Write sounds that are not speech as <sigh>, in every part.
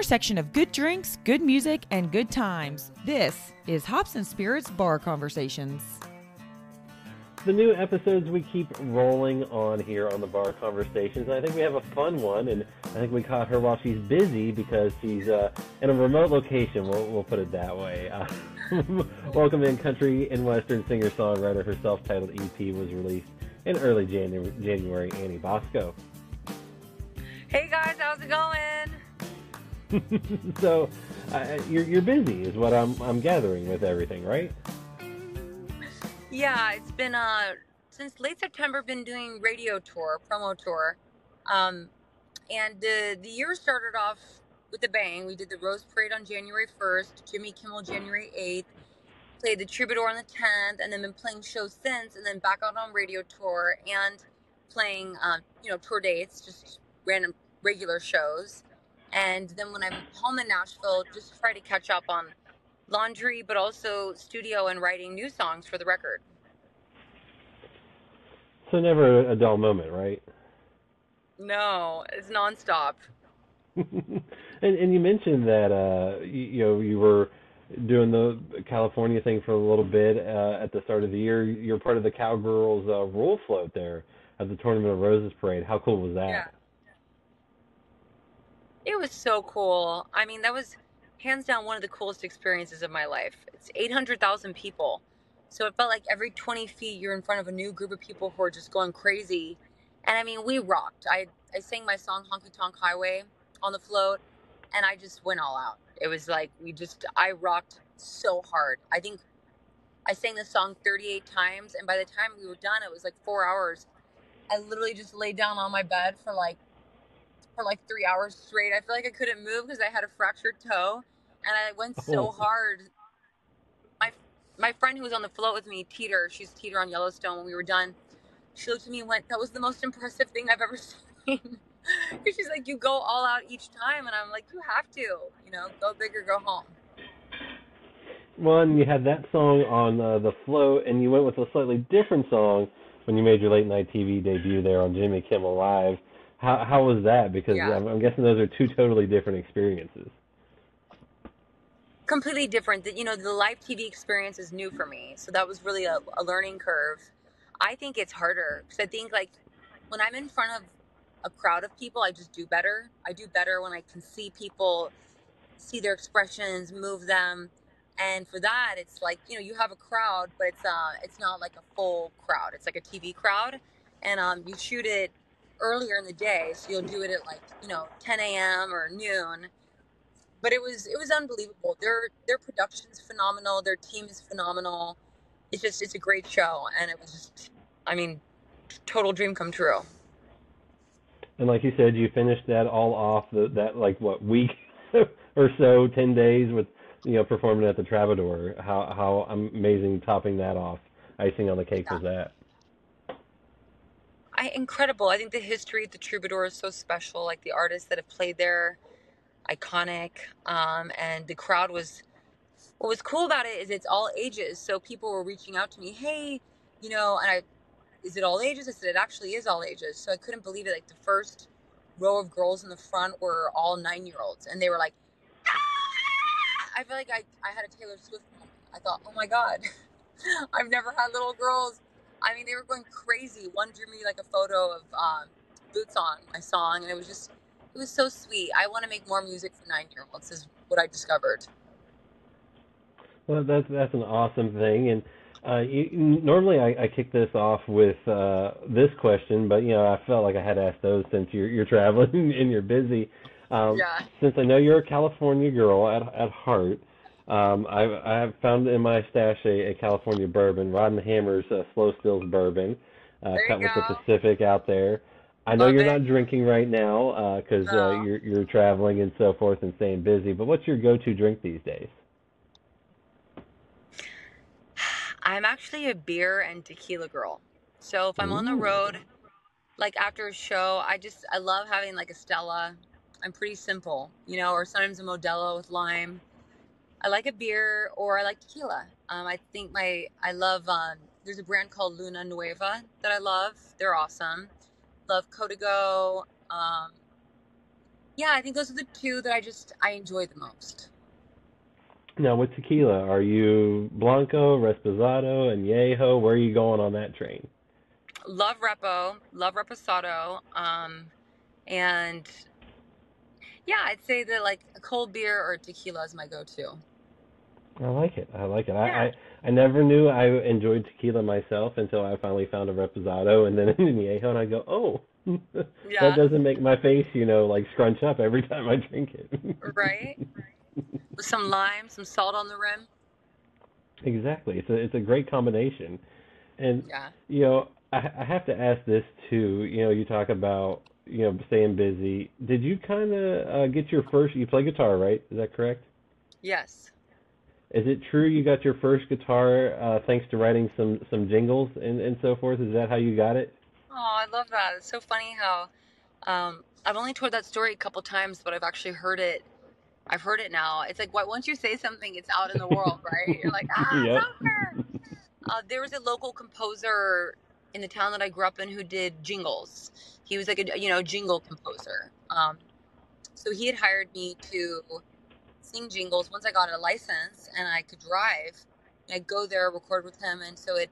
intersection of good drinks, good music, and good times. This is Hops and Spirits Bar Conversations. The new episodes we keep rolling on here on the Bar Conversations. And I think we have a fun one, and I think we caught her while she's busy because she's uh, in a remote location. We'll, we'll put it that way. <laughs> Uh, welcome in country and western singer songwriter. Her self titled EP was released in early January. January Annie Bosko. Hey guys, how's it going? <laughs> so uh, you're you're busy, is what I'm I'm gathering with everything, right? Yeah, it's been uh since late September. Been doing radio tour, promo tour, um, and the the year started off with a bang. We did the Rose Parade on January first, Jimmy Kimmel January eighth, played the Troubadour on the tenth, and then been playing shows since, and then back out on radio tour and playing um, you know tour dates, just random regular shows. And then when I'm home in Nashville, just try to catch up on laundry, but also studio and writing new songs for the record. So never a dull moment, right? No, it's nonstop. <laughs> and and you mentioned that uh you, you know you were doing the California thing for a little bit uh, at the start of the year. You're part of the Cowgirls uh, roll float there at the Tournament of Roses parade. How cool was that? Yeah. It was so cool. I mean, that was hands down one of the coolest experiences of my life. It's 800,000 people. So it felt like every 20 feet you're in front of a new group of people who are just going crazy. And I mean, we rocked. I, I sang my song Honky Tonk Highway on the float and I just went all out. It was like we just, I rocked so hard. I think I sang the song 38 times. And by the time we were done, it was like four hours. I literally just laid down on my bed for like for like three hours straight. I feel like I couldn't move because I had a fractured toe, and I went so Oh. hard. My my friend who was on the float with me, Teeter, she's Teeter on Yellowstone. When we were done, she looked at me and went, "That was the most impressive thing I've ever <laughs> seen." 'Cause she's like, "You go all out each time," and I'm like, "You have to, you know, go big or go home." One, you had that song on uh, the float, and you went with a slightly different song when you made your late night TV debut there on Jimmy Kimmel Live. How how was that? Because Yeah. I'm, I'm guessing those are two totally different experiences. completely different. You know, the live TV experience is new for me, so that was really a, a learning curve. I think it's harder because I think like when I'm in front of a crowd of people, I just do better. I do better when I can see people, see their expressions, move them, and for that, it's like you know you have a crowd, but it's uh it's not like a full crowd. It's like a TV crowd, and um you shoot it earlier in the day, so you'll do it at like you know 10 a.m. or noon but it was it was unbelievable. Their their production's phenomenal. Their team is phenomenal. It's just it's a great show, and it was just I mean, total dream come true. And like you said, you finished that all off the, that like what week <laughs> or so, ten days with you know performing at the Troubadour. How how amazing topping that off. Icing on the cake was that. I incredible. I think the history of the Troubadour is so special. Like the artists that have played there, iconic. Um, and the crowd was. What was cool about it is it's all ages. So people were reaching out to me, hey, you know, and I, is it all ages? I said it actually is all ages. So I couldn't believe it. Like the first row of girls in the front were all nine year olds, and they were like, "Ah!" I feel like I, I had a Taylor Swift moment. I thought, oh my god, <laughs> I've never had little girls. I mean, they were going crazy. One drew me like a photo of um, Boots on my song, and it was just, it was so sweet. I want to make more music for nine year olds, is what I discovered. Well, that's that's an awesome thing, and uh, you, normally I, I kick this off with uh, this question, but you know I felt like I had to ask those since you're you're traveling <laughs> and you're busy. Um, Yeah. Since I know you're a California girl at at heart, um, I I have found in my stash a, a California bourbon, Rod and Hammer's uh, SLO Stills bourbon, uh, cut with the. Pacific out there. I know Love you're it. not drinking right now because uh, No. you're you're traveling and so forth and staying busy. But what's your go-to drink these days? I'm actually a beer and tequila girl. So if I'm on the road, like after a show, I just I love having like a Stella. I'm pretty simple, you know, or sometimes a Modelo with lime. I like a beer or I like tequila. Um, I think my I love um, there's a brand called Luna Nueva that I love. They're awesome. Love Codigo. Um, yeah, I think those are the two that I just I enjoy the most. Now with tequila, are you Blanco, Reposado, and Añejo? Where are you going on that train? Love Repo, love Reposado, um, and yeah, I'd say that like a cold beer or tequila is my go-to. I like it. I like it. Yeah. I, I I never knew I enjoyed tequila myself until I finally found a Reposado and then <laughs> an Añejo, and I go, oh, <laughs> Yeah. that doesn't make my face, you know, like scrunch up every time I drink it. <laughs> Right? With some lime, some salt on the rim. Exactly. It's a it's a great combination, and Yeah. you know I I have to ask this too. You know, you talk about you know staying busy. Did you kind of uh, get your first? You play guitar, right? Is that correct? Yes. Is it true you got your first guitar uh, thanks to writing some some jingles and and so forth? Is that how you got it? Oh, I love that. It's so funny how um, I've only told that story a couple times, but I've actually heard it. I've heard it now. It's like what once you say something, it's out in the world, <laughs> right? You're like, ah, Yep. Uh, there was a local composer in the town that I grew up in who did jingles. He was like a you know jingle composer. Um, so he had hired me to sing jingles once I got a license and I could drive. I'd go there, record with him, and so it.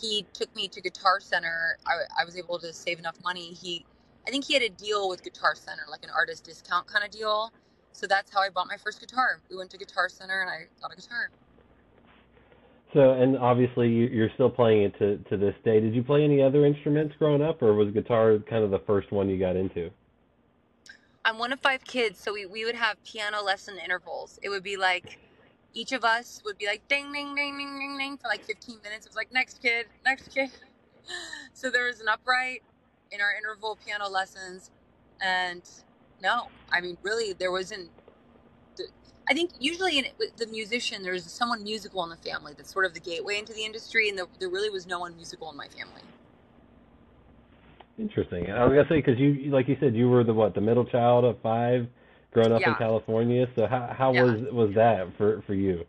He took me to Guitar Center. I, I was able to save enough money. He, I think he had a deal with Guitar Center, like an artist discount kind of deal. So that's how I bought my first guitar. We went to Guitar Center and I got a guitar. So and obviously you, you're still playing it to to this day. Did you play any other instruments growing up, or was guitar kind of the first one you got into? I'm one of five kids, so we, we would have piano lesson intervals. It would be like each of us would be like ding ding ding ding ding ding for like 15 minutes. It was like next kid, next kid. <laughs> So there was an upright in our interval piano lessons, and no, I mean really there wasn't. I think usually in the musician, there's someone musical in the family that's sort of the gateway into the industry, and there, there really was no one musical in my family. Interesting. I was gonna say because you, like you said, you were the what, the middle child of five, growing up in California. So how how Yeah. was was that for for you?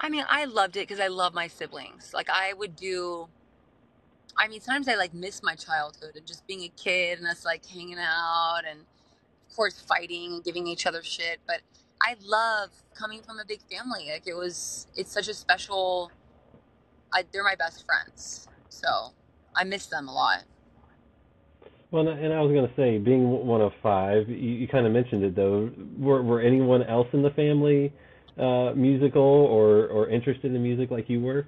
I mean, I loved it because I love my siblings. Like I would do. I mean, sometimes I like miss my childhood and just being a kid and us like hanging out and of course fighting and giving each other shit. But I love coming from a big family. Like it was, it's such a special. I, they're my best friends, so I miss them a lot. Well, and I was gonna say, being one of five, you, you kind of mentioned it though. Were were anyone else in the family uh, musical or or interested in music like you were?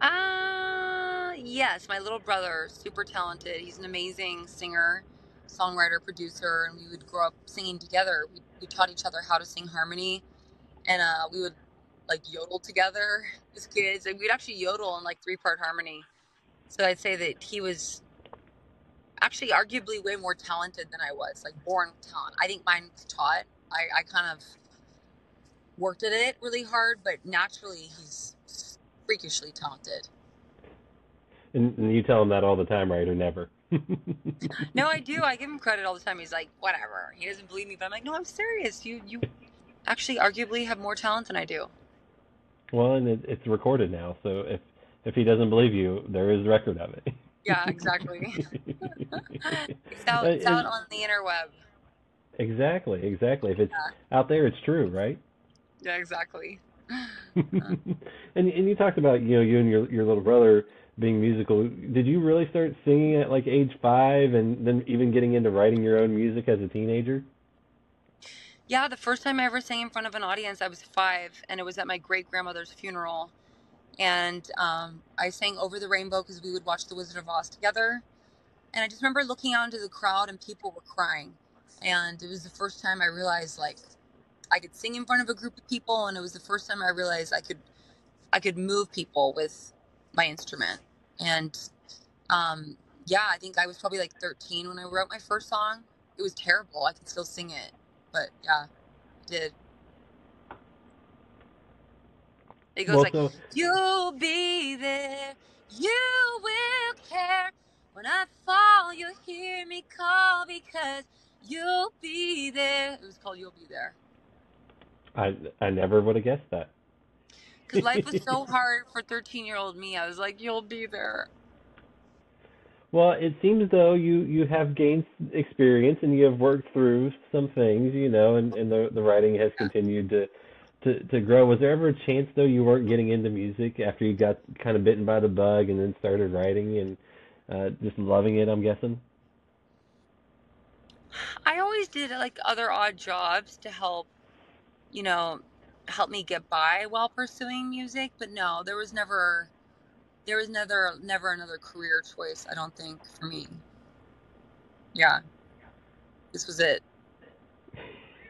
Uh, yes, my little brother, super talented. He's an amazing singer, songwriter, producer, and we would grow up singing together. We, we taught each other how to sing harmony, and uh, we would like yodel together <laughs> as kids. And we'd actually yodel in like three part harmony. So I'd say that he was actually arguably way more talented than I was, like born talent. I think mine was taught. I, I kind of worked at it really hard, but naturally he's freakishly talented. And, and you tell him that all the time, right, or never? No, I <laughs> do. I give him credit all the time. He's like, whatever. He doesn't believe me, but I'm like, no, I'm serious. You you actually arguably have more talent than I do. Well, and it, it's recorded now, so if if he doesn't believe you, there is record of it. Yeah, exactly. <laughs> it's out it's out on the interweb. exactly, exactly. If it's Yeah. out there, it's true, right? Yeah, exactly. <laughs> and and you talked about you know you and your your little brother being musical. Did you really start singing at like age five, and then even getting into writing your own music as a teenager? Yeah, the first time I ever sang in front of an audience, I was five, and it was at my great grandmother's funeral. And um, I sang Over the Rainbow because we would watch The Wizard of Oz together. And I just remember looking out into the crowd, and people were crying. And it was the first time I realized, like, I could sing in front of a group of people, and it was the first time I realized I could, I could move people with my instrument. And um, yeah, I think I was probably like 13 when I wrote my first song. It was terrible. I could still sing it, but yeah, I did. It goes like, You'll be there, you will care. When I fall, you'll hear me call because you'll be there. It was called You'll Be There. I I never would have guessed that. Because life was so <laughs> hard for 13 year old me. I was like, You'll be there. Well, it seems though you you have gained experience and you have worked through some things, you know, and, and the the writing has continued to, to to grow. Was there ever a chance though you weren't getting into music after you got kind of bitten by the bug and then started writing and uh, just loving it? I'm guessing. I always did like other odd jobs to help, you know, help me get by while pursuing music, but no, there was never there was never never another career choice, I don't think, for me. Yeah. This was it.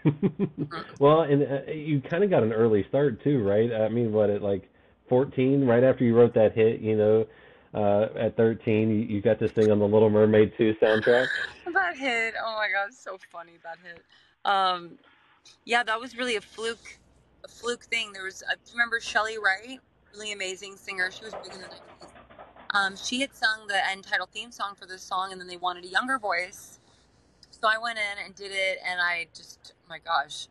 <laughs> Well, and uh, you kind of got an early start too, right? I mean, what at like 14, right after you wrote that hit, you know, uh, at 13, you, you got to sing on the Little Mermaid 2 soundtrack. <laughs> that hit. Oh my god, so funny that hit. Um, yeah, that was really a fluke, a fluke thing. There was, I remember Chely Wright, really amazing singer. She was big in the 90s. Um, she had sung the end title theme song for this song, and then they wanted a younger voice. So I went in and did it, and I just, oh my gosh,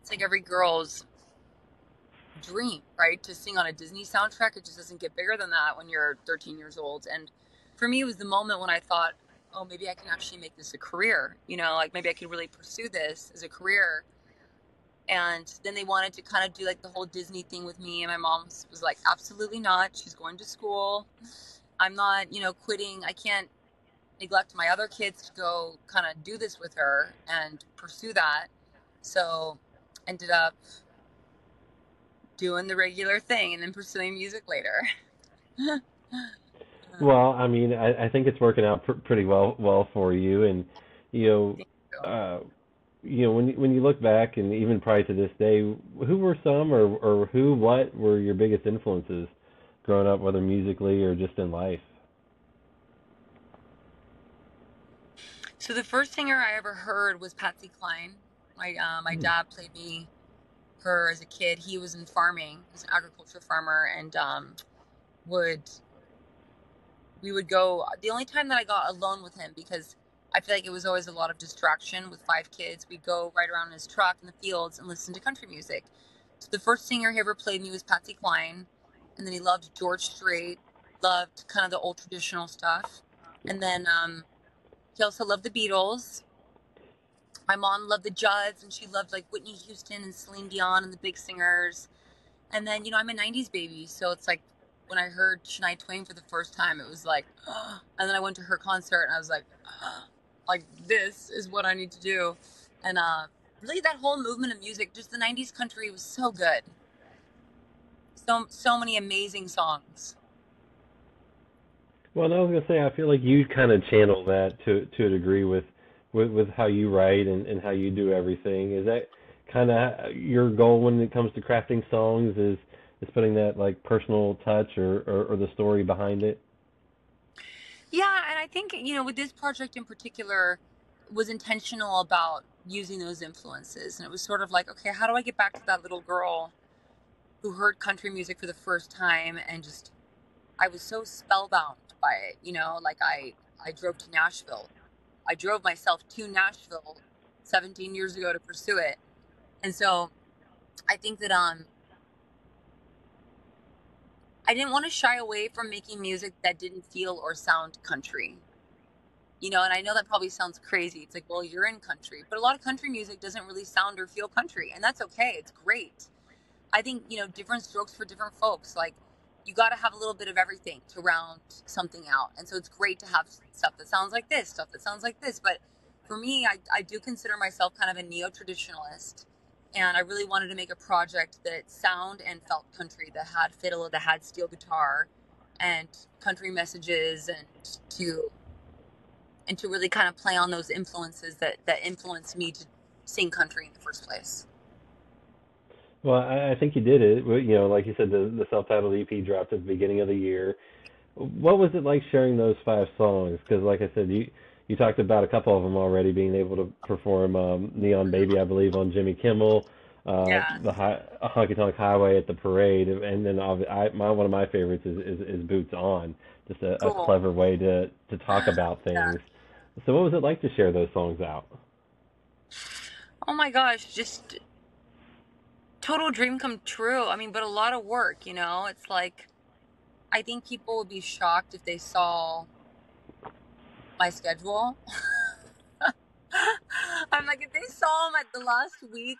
it's like every girl's dream, right? To sing on a Disney soundtrack. It just doesn't get bigger than that when you're 13 years old. And for me, it was the moment when I thought, oh, maybe I can actually make this a career. You know, like maybe I could really pursue this as a career. And then they wanted to kind of do like the whole Disney thing with me. And my mom was like, absolutely not. She's going to school. I'm not, you know, quitting. I can't neglect my other kids to go kind of do this with her and pursue that. So ended up doing the regular thing and then pursuing music later. <laughs> well, I mean, I, I think it's working out pr- pretty well well for you, and you know, you. Uh, you know, when when you look back, and even prior to this day, who were some, or or who, what were your biggest influences growing up, whether musically or just in life? So the first singer I ever heard was Patsy Cline. My uh, my hmm. dad played me her as a kid. He was in farming, he was an agriculture farmer, and um, would we would go. The only time that I got alone with him because I feel like it was always a lot of distraction with five kids. We'd go right around in his truck in the fields and listen to country music. So the first singer he ever played me was Patsy Cline, and then he loved George Strait, loved kind of the old traditional stuff, and then um, he also loved the Beatles my mom loved the Judds and she loved like Whitney Houston and Celine Dion and the big singers. And then, you know, I'm a 90s baby. So it's like when I heard Shania Twain for the first time, it was like, oh. <gasps> and then I went to her concert and I was like, oh. <gasps> like, this is what I need to do. And uh, really, that whole movement of music, just the 90s country was so good. So, so many amazing songs. Well, I was gonna say, I feel like you kind of channel that to to a degree with with with how you write and, and how you do everything. Is that kind of your goal when it comes to crafting songs? Is is putting that like personal touch or, or, or the story behind it? Yeah, and I think you know with this project in particular was intentional about using those influences, and it was sort of like, okay, how do I get back to that little girl who heard country music for the first time and just I was so spellbound by it, you know, like I I drove to Nashville I drove myself to Nashville 17 years ago to pursue it. And so I think that um I didn't want to shy away from making music that didn't feel or sound country. You know, and I know that probably sounds crazy. It's like, well, you're in country, but a lot of country music doesn't really sound or feel country, and that's okay. It's great. I think, you know, different strokes for different folks. Like you got to have a little bit of everything to round something out. And so it's great to have stuff that sounds like this, stuff that sounds like this. But for me, I, I do consider myself kind of a neo traditionalist. And I really wanted to make a project that sound and felt country, that had fiddle, that had steel guitar, and country messages, and to and to really kind of play on those influences that that influenced me to sing country in the first place. Well, I, I think you did it. You know, like you said, the, the self-titled EP dropped at the beginning of the year. What was it like sharing those five songs? Because, like I said, you you talked about a couple of them already, being able to perform um, "Neon Baby," I believe, on Jimmy Kimmel. Uh, yeah. The high, Honky Tonk Highway at the parade, and then I, my one of my favorites is, is, is Boots On. Just a, cool. a clever way to to talk <laughs> about things. Yeah. So, what was it like to share those songs out? Oh my gosh, just total dream come true. I mean, but a lot of work, you know? It's like, I think people would be shocked if they saw my schedule. <laughs> I'm like, if they saw at the last week,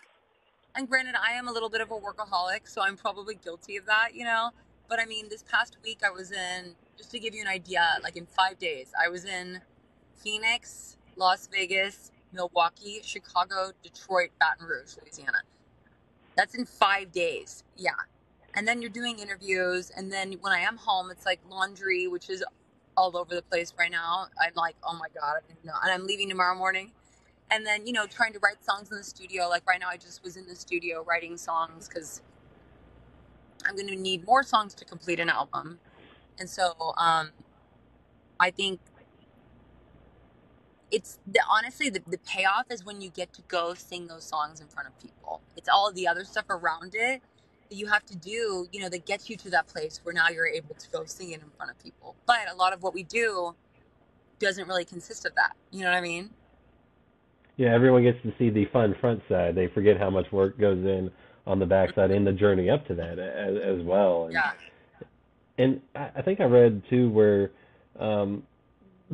and granted, I am a little bit of a workaholic, so I'm probably guilty of that, you know. But I mean, this past week I was in, just to give you an idea, like in five days, I was in Phoenix, Las Vegas, Milwaukee, Chicago, Detroit, Baton Rouge, Louisiana. That's in five days. Yeah. And then you're doing interviews. And then when I am home, it's like laundry, which is all over the place right now. I'm like, oh my God, know. And I'm leaving tomorrow morning. And then, you know, trying to write songs in the studio. Like right now, I just was in the studio writing songs because I'm going to need more songs to complete an album. And so um, I think it's the honestly the, the payoff is when you get to go sing those songs in front of people. It's all the other stuff around it that you have to do you know that gets you to that place where now you're able to go sing it in front of people. But a lot of what we do doesn't really consist of that. You know what i mean? Yeah everyone gets to see the fun front side. They forget how much work goes in on the backside and the journey up to that as, as well. And, yeah. and I think I read too where um,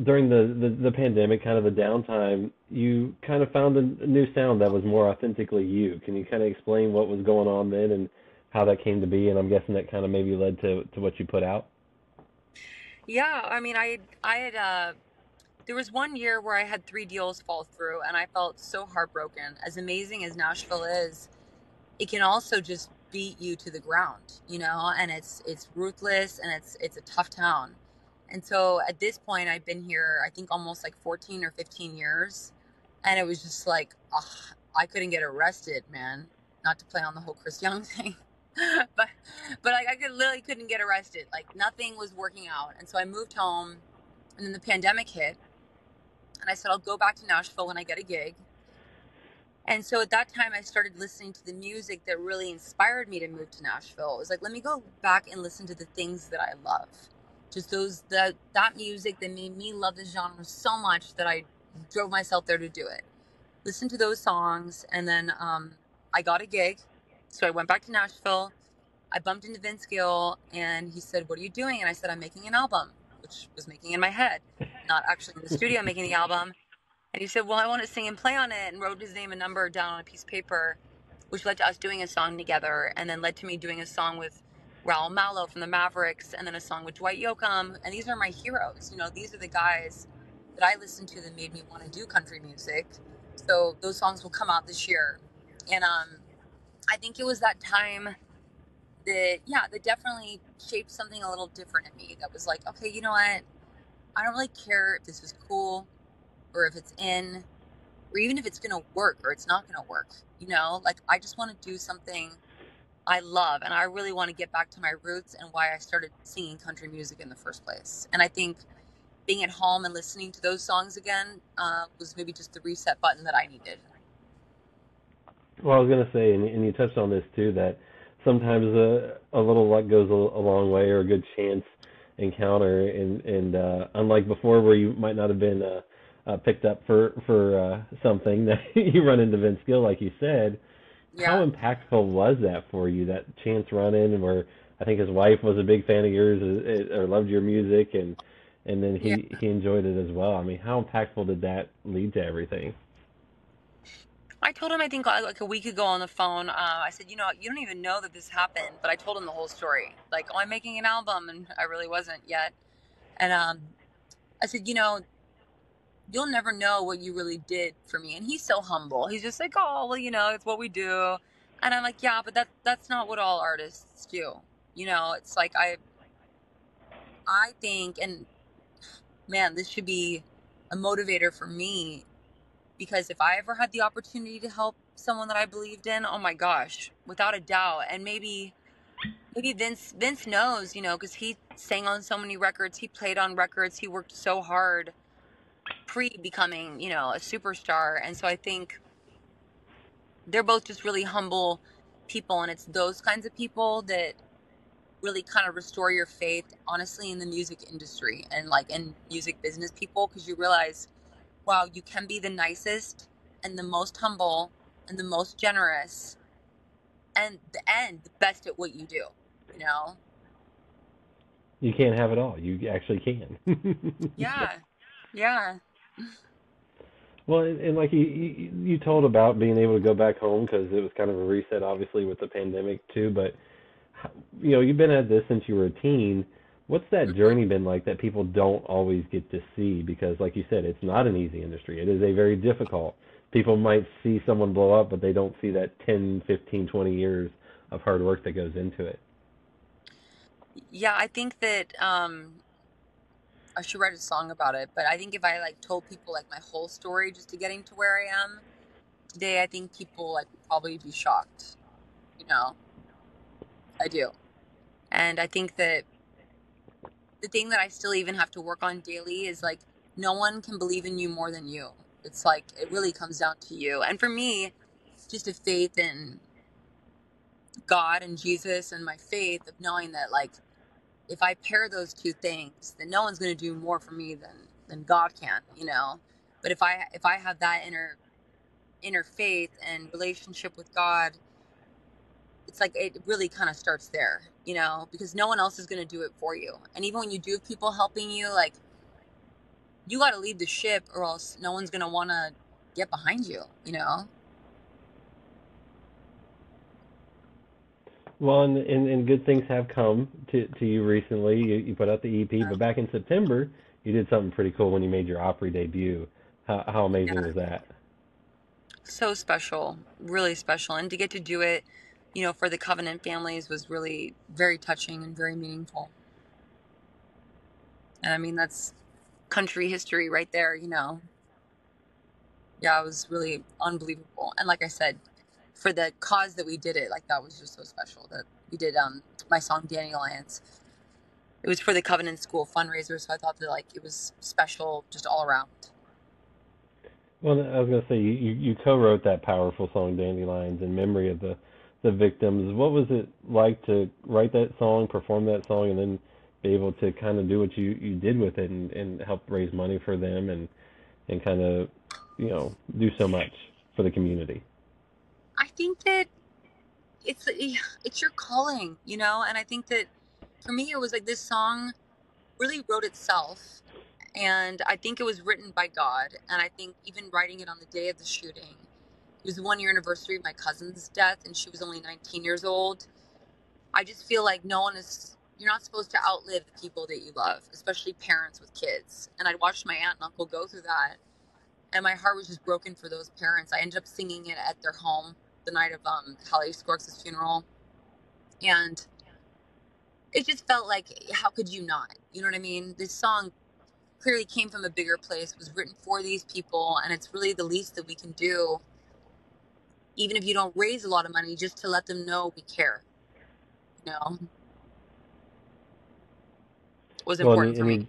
during the, the, the pandemic, kind of the downtime, you kind of found a new sound that was more authentically you. Can you kind of explain what was going on then and how that came to be? And I'm guessing that kind of maybe led to, to what you put out. Yeah, I mean, I I had uh, there was one year where I had three deals fall through, and I felt so heartbroken. As amazing as Nashville is, it can also just beat you to the ground, you know. And it's it's ruthless, and it's it's a tough town and so at this point, I've been here, I think almost like 14 or 15 years. And it was just like, ugh, I couldn't get arrested, man. Not to play on the whole Chris Young <laughs> thing. but but like I could literally couldn't get arrested. Like nothing was working out. And so I moved home and then the pandemic hit. And I said I'll go back to Nashville when I get a gig. And so at that time I started listening to the music that really inspired me to move to Nashville. It was like let me go back and listen to the things that I love just those that that music that made me love the genre so much that I drove myself there to do it. Listen to those songs, and then um, I got a gig. So I went back to Nashville. I bumped into Vince Gill, and he said, "What are you doing?" And I said, "I'm making an album," which was making in my head, not actually in the studio making the album. And he said, "Well, I want to sing and play on it," and wrote his name and number down on a piece of paper, which led to us doing a song together, and then led to me doing a song with Raul Malo from the Mavericks, and then a song with Dwight Yoakam. And these are my heroes. You know, these are the guys that I listened to that made me want to do country music. So those songs will come out this year. And um, I think it was that time that, yeah, that definitely shaped something a little different in me that was like, okay, you know what? I don't really care if this is cool or if it's in or even if it's going to work or it's not going to work. You know, like I just want to do something I love. And I really want to get back to my roots and why I started singing country music in the first place. And I think being at home and listening to those songs again uh, was maybe just the reset button that I needed. Well, I was going to say, and, and you touched on this too, that sometimes a, a little luck goes a, a long way or a good chance encounter. And, and uh, unlike before, where you might not have been uh, uh, picked up for, for uh, something, <laughs> that you run into Vince Gill, like you said yeah. How impactful was that for you? That chance run in where I think his wife was a big fan of yours uh, or loved your music, and and then he yeah. he enjoyed it as well. I mean, how impactful did that lead to everything? I told him I think like a week ago on the phone. Uh, I said, you know, you don't even know that this happened, but I told him the whole story. Like, oh, I'm making an album, and I really wasn't yet. And um, I said, you know, you'll never know what you really did for me. And he's so humble. He's just like, oh, well, you know, it's what we do. And I'm like, yeah, but that that's not what all artists do. You know, it's like I I think and man, this should be a motivator for me because if I ever had the opportunity to help someone that I believed in, oh my gosh, without a doubt. And maybe maybe Vince Vince knows, you know, cuz he sang on so many records, he played on records, he worked so hard pre becoming, you know, a superstar. And so I think they're both just really humble people. And it's those kinds of people that really kind of restore your faith, honestly, in the music industry and like in music business people, because you realize, wow, you can be the nicest and the most humble and the most generous and the end the best at what you do, you know? You can't have it all. You actually can. <laughs> yeah. Yeah. Well, and, like you, you you told about being able to go back home because it was kind of a reset, obviously with the pandemic too. But you know, you've been at this since you were a teen. What's that journey been like that people don't always get to see? Because, like you said, it's not an easy industry. It is a very difficult. People might see someone blow up, but they don't see that 10, 15, 20 years of hard work that goes into it. Yeah, I think that um I should write a song about it, but I think if I like told people like my whole story just to getting to where I am today, I think people like would probably be shocked. You know, I do. And I think that the thing that I still even have to work on daily is like no one can believe in you more than you. It's like it really comes down to you. And for me, just a faith in God and Jesus and my faith of knowing that like if I pair those two things, then no one's going to do more for me than than God can, you know. But if I if I have that inner inner faith and relationship with God, it's like it really kind of starts there, you know, because no one else is going to do it for you. And even when you do have people helping you, like you got to lead the ship or else no one's going to want to get behind you, you know. Well, and, and, and good things have come to, to you recently. You, you put out the EP, but back in September, you did something pretty cool when you made your Opry debut. How, how amazing Yeah. was that? So special, really special. And to get to do it, you know, for the Covenant families was really very touching and very meaningful. And I mean, that's country history right there, you know. Yeah, it was really unbelievable. And like I said, for the cause that we did it, like that was just so special that we did um my song Dandelions. It was for the Covenant School fundraiser, so I thought that like it was special just all around. Well, I was gonna say you, you, you co-wrote that powerful song "Dandelions" in memory of the the victims. What was it like to write that song, perform that song, and then be able to kind of do what you, you did with it and, and help raise money for them and and kind of you know do so much for the community? I think that it's it's your calling, you know, and I think that for me it was like this song really wrote itself and I think it was written by God and I think even writing it on the day of the shooting it was the one year anniversary of my cousin's death and she was only 19 years old. I just feel like no one is you're not supposed to outlive the people that you love, especially parents with kids. And I'd watched my aunt and uncle go through that and my heart was just broken for those parents. I ended up singing it at their home the night of um, Hallie Scruggs' funeral, and it just felt like, how could you not? You know what I mean? This song clearly came from a bigger place. It was written for these people, and it's really the least that we can do, even if you don't raise a lot of money, just to let them know we care. You know, was Well, and, important for me.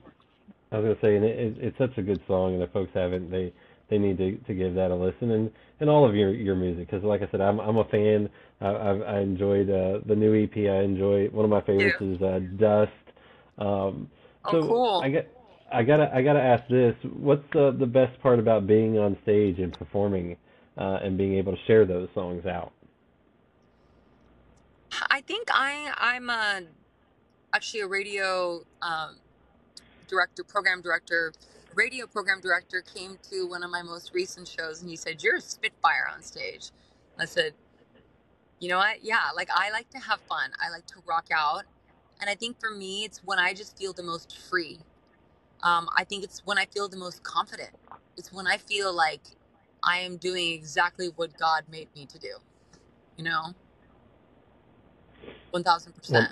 I was gonna say, and it, it, it's such a good song, and if folks haven't, they they need to, to give that a listen, and, and all of your your music, because like I said, I'm I'm a fan. I I've, I enjoyed uh, the new EP. I enjoy one of my favorites Yeah. is uh, Dust. Um, Oh, so cool. I get I gotta I gotta ask this: What's the the best part about being on stage and performing, uh, and being able to share those songs out? I think I I'm a actually a radio um, director, program director, radio program director came to one of my most recent shows and he said, You're a spitfire on stage. I said, You know what? Yeah, like I like to have fun. I like to rock out. And I think for me, it's when I just feel the most free. Um, I think it's when I feel the most confident. It's when I feel like I am doing exactly what God made me to do, you know? 1000%. Well,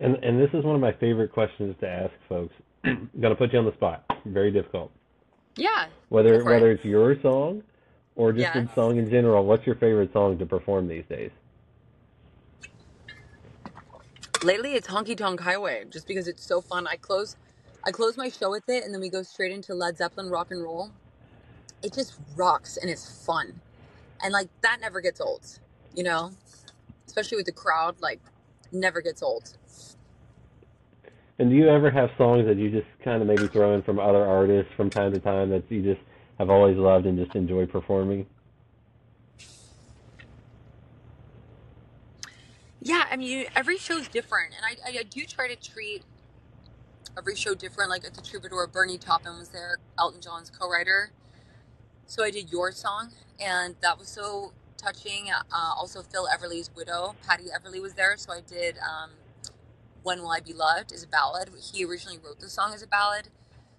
and and this is one of my favorite questions to ask folks. Gonna put you on the spot. Very difficult. Yeah, go Whether it. whether it's your song or just Yes. a song in general, what's your favorite song to perform these days? Lately, it's Honky Tonk Highway, just because it's so fun. I close, I close my show with it, and then we go straight into Led Zeppelin rock and roll. It just rocks and it's fun, and like that never gets old, you know. Especially with the crowd, like never gets old. And do you ever have songs that you just kind of maybe throw in from other artists from time to time that you just have always loved and just enjoy performing? Yeah, I mean, every show's different, and I, I, I do try to treat every show different. Like at the Troubadour, Bernie Taupin was there, Elton John's co-writer. So I did your song, and that was so touching. Uh, also, Phil Everly's widow, Patty Everly, was there, so I did um, "When Will I Be Loved" is a ballad. He originally wrote the song as a ballad,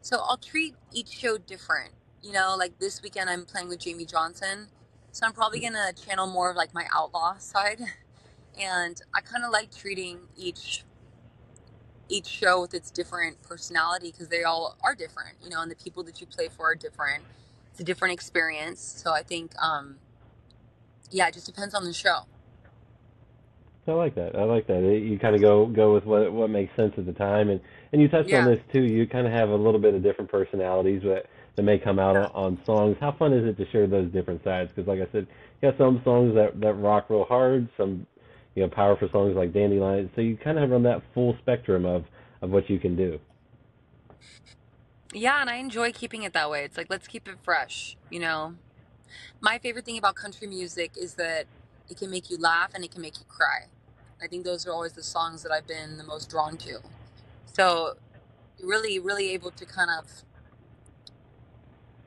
so I'll treat each show different. You know, like this weekend I'm playing with Jamey Johnson, so I'm probably gonna channel more of like my outlaw <laughs> side, and I kind of like treating each each show with its different personality because they all are different, you know, and the people that you play for are different. It's a different experience. So I think, um, yeah, it just depends on the show. I like that. I like that. You kind of go go with what what makes sense at the time, and and you touched Yeah. on this too. You kind of have a little bit of different personalities that that may come out Yeah. on, on songs. How fun is it to share those different sides? Because like I said, you got some songs that that rock real hard, some you know powerful songs like Dandelion. So you kind of run that full spectrum of of what you can do. Yeah, and I enjoy keeping it that way. It's like, let's keep it fresh, you know? My favorite thing about country music is that it can make you laugh and it can make you cry. I think those are always the songs that I've been the most drawn to. So, really, really able to kind of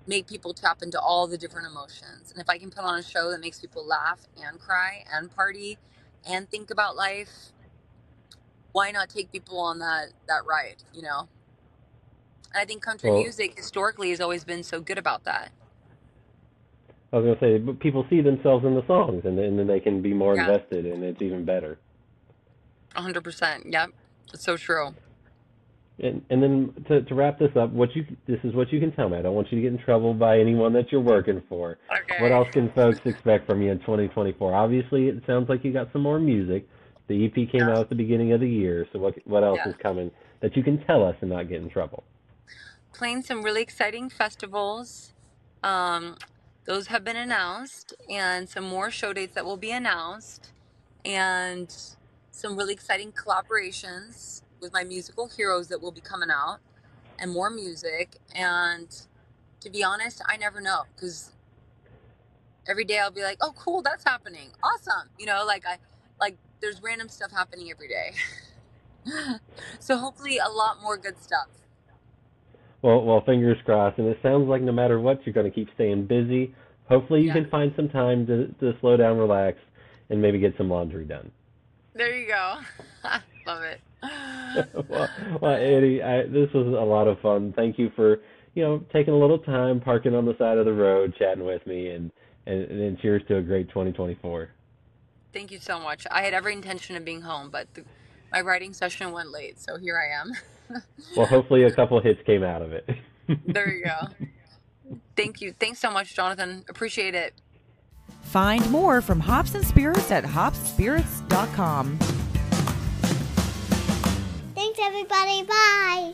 make people tap into all the different emotions. And if I can put on a show that makes people laugh and cry and party and think about life, why not take people on that that ride, you know? And I think country Well, music historically has always been so good about that. I was gonna say, but people see themselves in the songs, and then, and then they can be more Yeah. invested, and it's even better. 100%. Yep. It's so true. And and then to to wrap this up, what you this is what you can tell me. I don't want you to get in trouble by anyone that you're working for. Okay. What else can folks expect from you in 2024? Obviously, it sounds like you got some more music. The EP came Yeah. out at the beginning of the year, so what what else Yeah. is coming that you can tell us and not get in trouble? Playing some really exciting festivals. Um, those have been announced, and some more show dates that will be announced, and some really exciting collaborations with my musical heroes that will be coming out, and more music. And to be honest, I never know because every day I'll be like, "Oh, cool, that's happening, awesome," you know, like I like there's random stuff happening every day. <laughs> so hopefully, a lot more good stuff. Well, well, fingers crossed. And it sounds like no matter what, you're going to keep staying busy. Hopefully, you Yeah. can find some time to to slow down, relax, and maybe get some laundry done. There you go. <laughs> Love it. <laughs> well, well, Eddie, I, this was a lot of fun. Thank you for you know taking a little time, parking on the side of the road, chatting with me, and and, and cheers to a great 2024. Thank you so much. I had every intention of being home, but the, my writing session went late, so here I am. <laughs> <laughs> Well, hopefully, a couple hits came out of it. <laughs> there you go. Thank you. Thanks so much, Jonathan. Appreciate it. Find more from Hops and Spirits at hopspirits.com. Thanks, everybody. Bye.